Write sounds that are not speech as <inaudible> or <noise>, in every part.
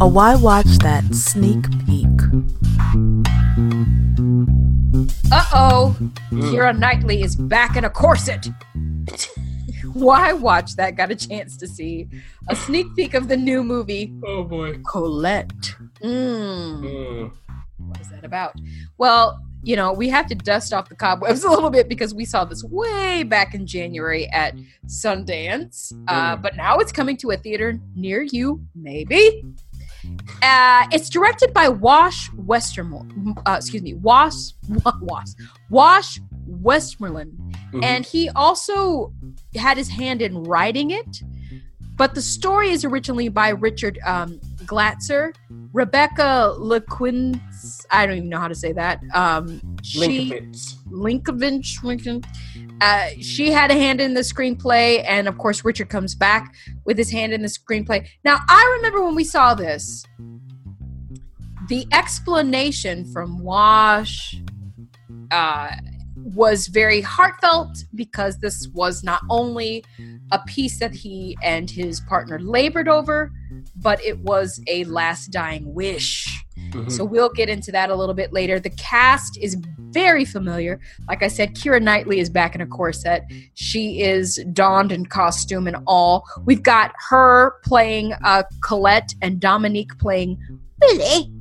A Why Watch That sneak peek. Uh oh, Keira Knightley is back in a corset. <laughs> Why watch that? Got a chance to see a sneak peek of the new movie Oh boy. Colette. Mm, Mm. what is that about? Well, you know, we have to dust off the cobwebs <laughs> a little bit because we saw this way back in January at Sundance, uh, but now it's coming to a theater near you, maybe. Uh, it's directed by Wash Westermore. Uh, excuse me, Wash <laughs> Wash Wash Westmoreland, Mhm. and he also had his hand in writing it. But the story is originally by Richard um, Glatzer, Rebecca LeQuince. I don't even know how to say that. Um, she Linkovitz. Linkovich. Uh, she had a hand in the screenplay, and of course, Richard comes back with his hand in the screenplay. Now, I remember when we saw this, the explanation from Wash uh, was very heartfelt because this was not only a piece that he and his partner labored over, but it was a last dying wish. Mhm. So we'll get into that a little bit later. The cast is very familiar. Like I said, Keira Knightley is back in a corset. She is donned in costume and all. We've got her playing uh, Colette and Dominique playing Billy,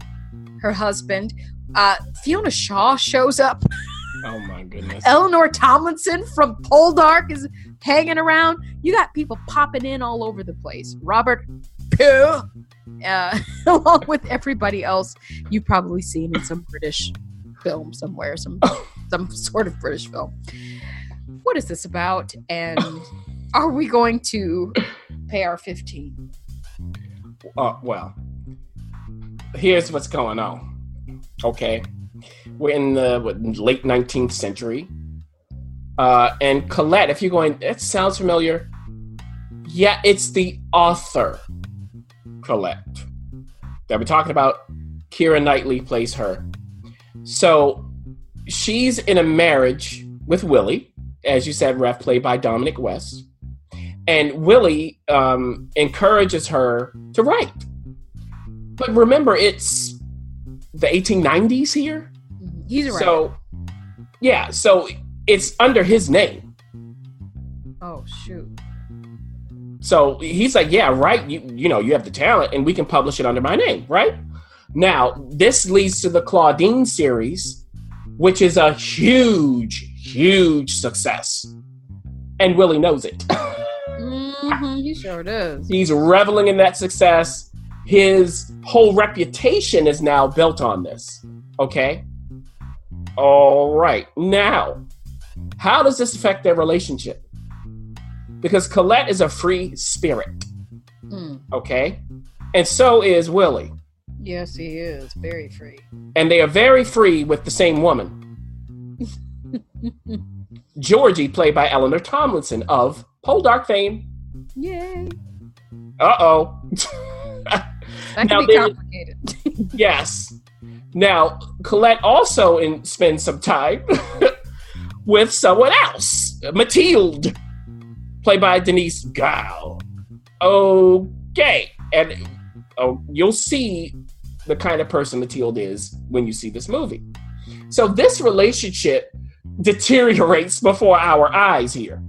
her husband. Uh, Fiona Shaw shows up. Oh my goodness. Eleanor Tomlinson from Poldark is hanging around. You got people popping in all over the place. Robert Pugh, <laughs> uh, along with everybody else you've probably seen in some British film somewhere, some <laughs> some sort of British film. What is this about? And are we going to pay our fifteen? Uh, well, here's what's going on. Okay, we're in the what, late 19th century, uh, and Colette. If you're going, that sounds familiar. Yeah, it's the author, Colette, that we're talking about. Keira Knightley plays her. So she's in a marriage with Willie, as you said, ref played by Dominic West. And Willie um, encourages her to write. But remember, it's the 1890s here. He's right. So, yeah, so it's under his name. oh shoot. So he's like, yeah, right. You, you know, you have the talent and we can publish it under my name, right? Now, this leads to the Claudine series, which is a huge, huge success. And Willie knows it. <laughs> hmm he sure does. He's reveling in that success. His whole reputation is now built on this. Okay? All right. Now, how does this affect their relationship? Because Colette is a free spirit. Hmm. Okay? And so is Willie. Yes, he is very free. And they are very free with the same woman. <laughs> Georgie, played by Eleanor Tomlinson of Poldark fame. Yay. Uh oh. <laughs> That Now can be complicated. <laughs> Yes. Now, Colette also in, spends some time with someone else, Mathilde, played by Denise Gale. Okay, and oh, you'll see the kind of person Mathilde is when you see this movie. So this relationship deteriorates before our eyes here.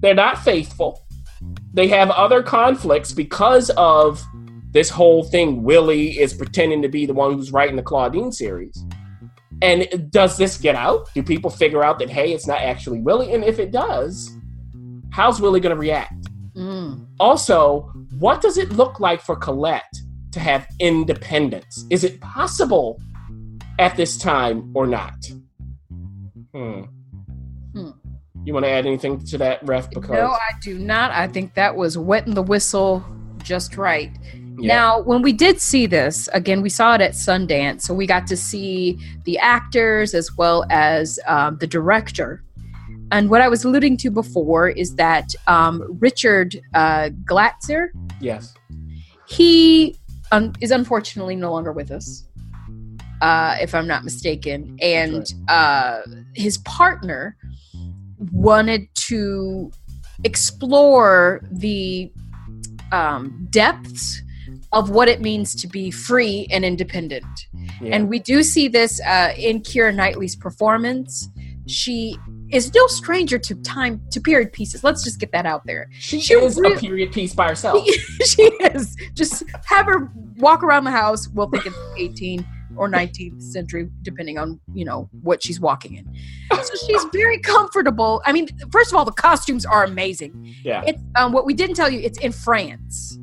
They're not faithful. They have other conflicts because of this whole thing willie is pretending to be the one who's writing the claudine series and does this get out do people figure out that hey it's not actually willie and if it does how's willie going to react Mm. also what does it look like for colette to have independence is it possible at this time or not hmm. Hmm. you want to add anything to that ref because No, I do not. I think that was wetting the whistle just right. Yeah. Now, when we did see this, again, we saw it at Sundance, so we got to see the actors as well as um, the director. And what I was alluding to before is that um, Richard uh, Glatzer, yes he um, is unfortunately no longer with us, uh, if I'm not mistaken. And uh, his partner wanted to explore the um, depths of what it means to be free and independent. Yeah. And we do see this uh, in Keira Knightley's performance. She is no stranger to time to period pieces. Let's just get that out there. she, she is re- a period piece by herself. <laughs> she is. Just have her walk around the house. We'll think it's 18 or 19th century, depending on you know what she's walking in. So she's very comfortable. I mean, first of all, the costumes are amazing. Yeah. It's um, what we didn't tell you. It's in France.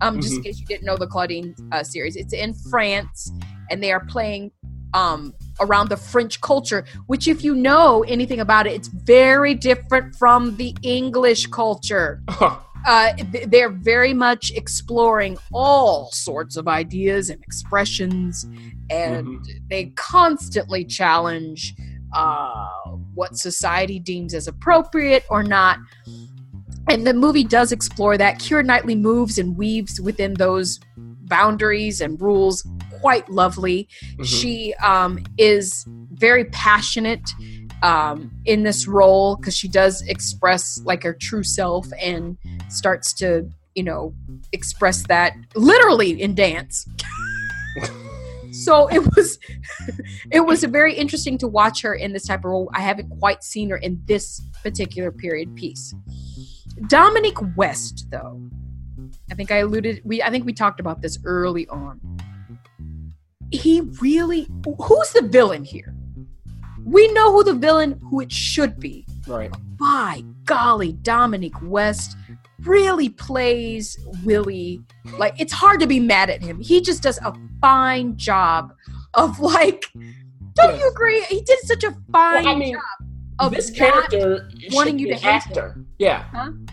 Um, just in Mhm. case you didn't know the Claudine uh, series, it's in France, and they are playing um around the French culture. Which, if you know anything about it, it's very different from the English culture uh, they're very much exploring all sorts of ideas and expressions, and they constantly challenge uh, what society deems as appropriate or not. And the movie does explore that. Keira Knightley moves and weaves within those boundaries and rules quite lovely. Mhm. She um, is very passionate um, in this role because she does express like her true self and starts to, you know, express that literally in dance. <laughs> so it was, <laughs> it was very interesting to watch her in this type of role. I haven't quite seen her in this particular period piece. Dominic West, though, I think I alluded. We I think we talked about this early on. He really, who's the villain here? We know who the villain, who it should be. Right. By golly, Dominic West really plays Willie. Like it's hard to be mad at him. He just does a fine job of like. Don't Yes. you agree? He did such a fine Well, I mean, job of this character wanting you to hate him. Yeah. Um,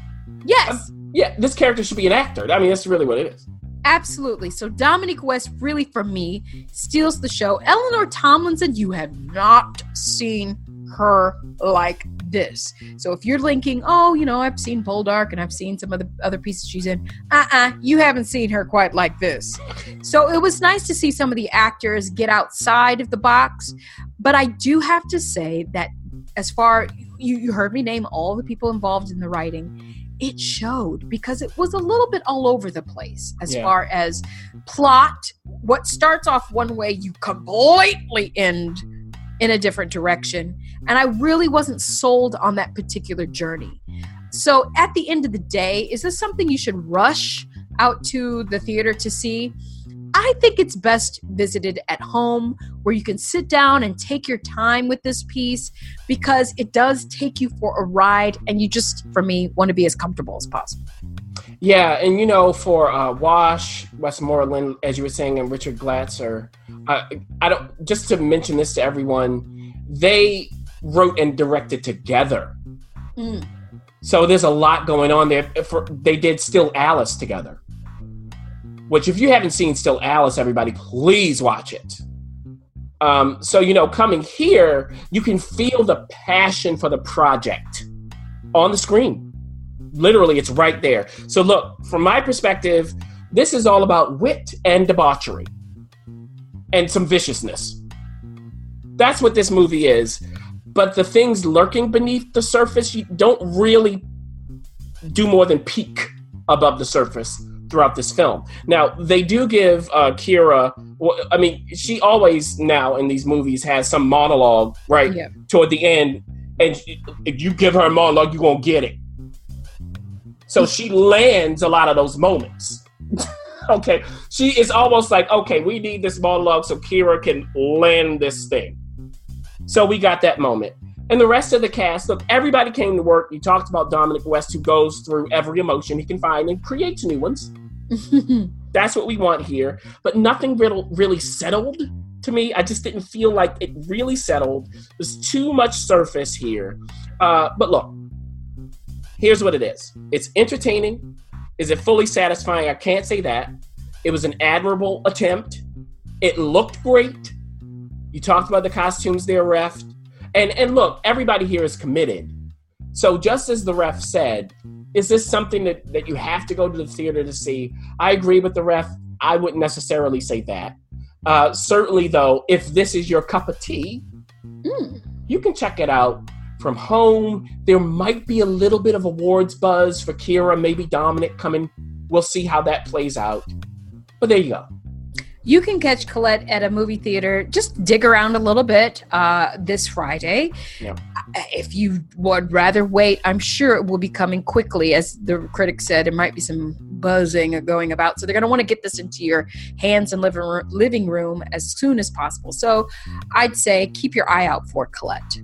yes. Yeah, this character should be an actor. I mean, that's really what it is. Absolutely. So Dominic West really, for me, steals the show. Eleanor Tomlinson, you have not seen her like this. So if you're linking, oh, you know, I've seen Poldark and I've seen some of the other pieces she's in, uh-uh, you haven't seen her quite like this. So it was nice to see some of the actors get outside of the box. But I do have to say that as far you, you heard me name all the people involved in the writing, it showed because it was a little bit all over the place as Yeah. far as plot. What starts off one way, you completely end in a different direction. And I really wasn't sold on that particular journey. So at the end of the day, is this something you should rush out to the theater to see? I think it's best visited at home where you can sit down and take your time with this piece because it does take you for a ride and you just, for me, want to be as comfortable as possible. Yeah, and you know, for uh, Wash, Westmoreland, as you were saying, and Richard Glatzer, uh, I don't. Just to mention this to everyone, they wrote and directed together. Mm. So there's a lot going on there. For, they did Still Alice together, which if you haven't seen Still Alice, everybody, please watch it. Um, so you know, coming here, you can feel the passion for the project on the screen. Literally, it's right there. So look, from my perspective, this is all about wit and debauchery and some viciousness. That's what this movie is. But the things lurking beneath the surface you don't really do more than peek above the surface throughout this film. Now, they do give uh, Keira, well, I mean, she always now in these movies has some monologue, right? Yeah. Toward the end. And she- if you give her a monologue, you're going to get it. So she lands a lot of those moments. <laughs> okay. She is almost like, okay, we need this monologue so Keira can land this thing. So we got that moment. And the rest of the cast, look, everybody came to work. You talked about Dominic West, who goes through every emotion he can find and creates new ones. <laughs> That's what we want here. But nothing really, settled to me. I just didn't feel like it really settled. There's too much surface here. Uh, but look, here's what it is it's entertaining. Is it fully satisfying? I can't say that. It was an admirable attempt. It looked great. You talked about the costumes there, ref. And and look, everybody here is committed. So just as the ref said, is this something that, that you have to go to the theater to see? I agree with the ref. I wouldn't necessarily say that. Uh, certainly, though, if this is your cup of tea, Mm. you can check it out from home. There might be a little bit of awards buzz for Keira, maybe Dominic coming. We'll see how that plays out. But there you go. You can catch Colette at a movie theater. Just dig around a little bit uh, this Friday. Yeah. Uh, If you would rather wait, I'm sure it will be coming quickly. As the critic said, there might be some buzzing going about. So they're going to want to get this into your hands and living room as soon as possible. So I'd say keep your eye out for Colette.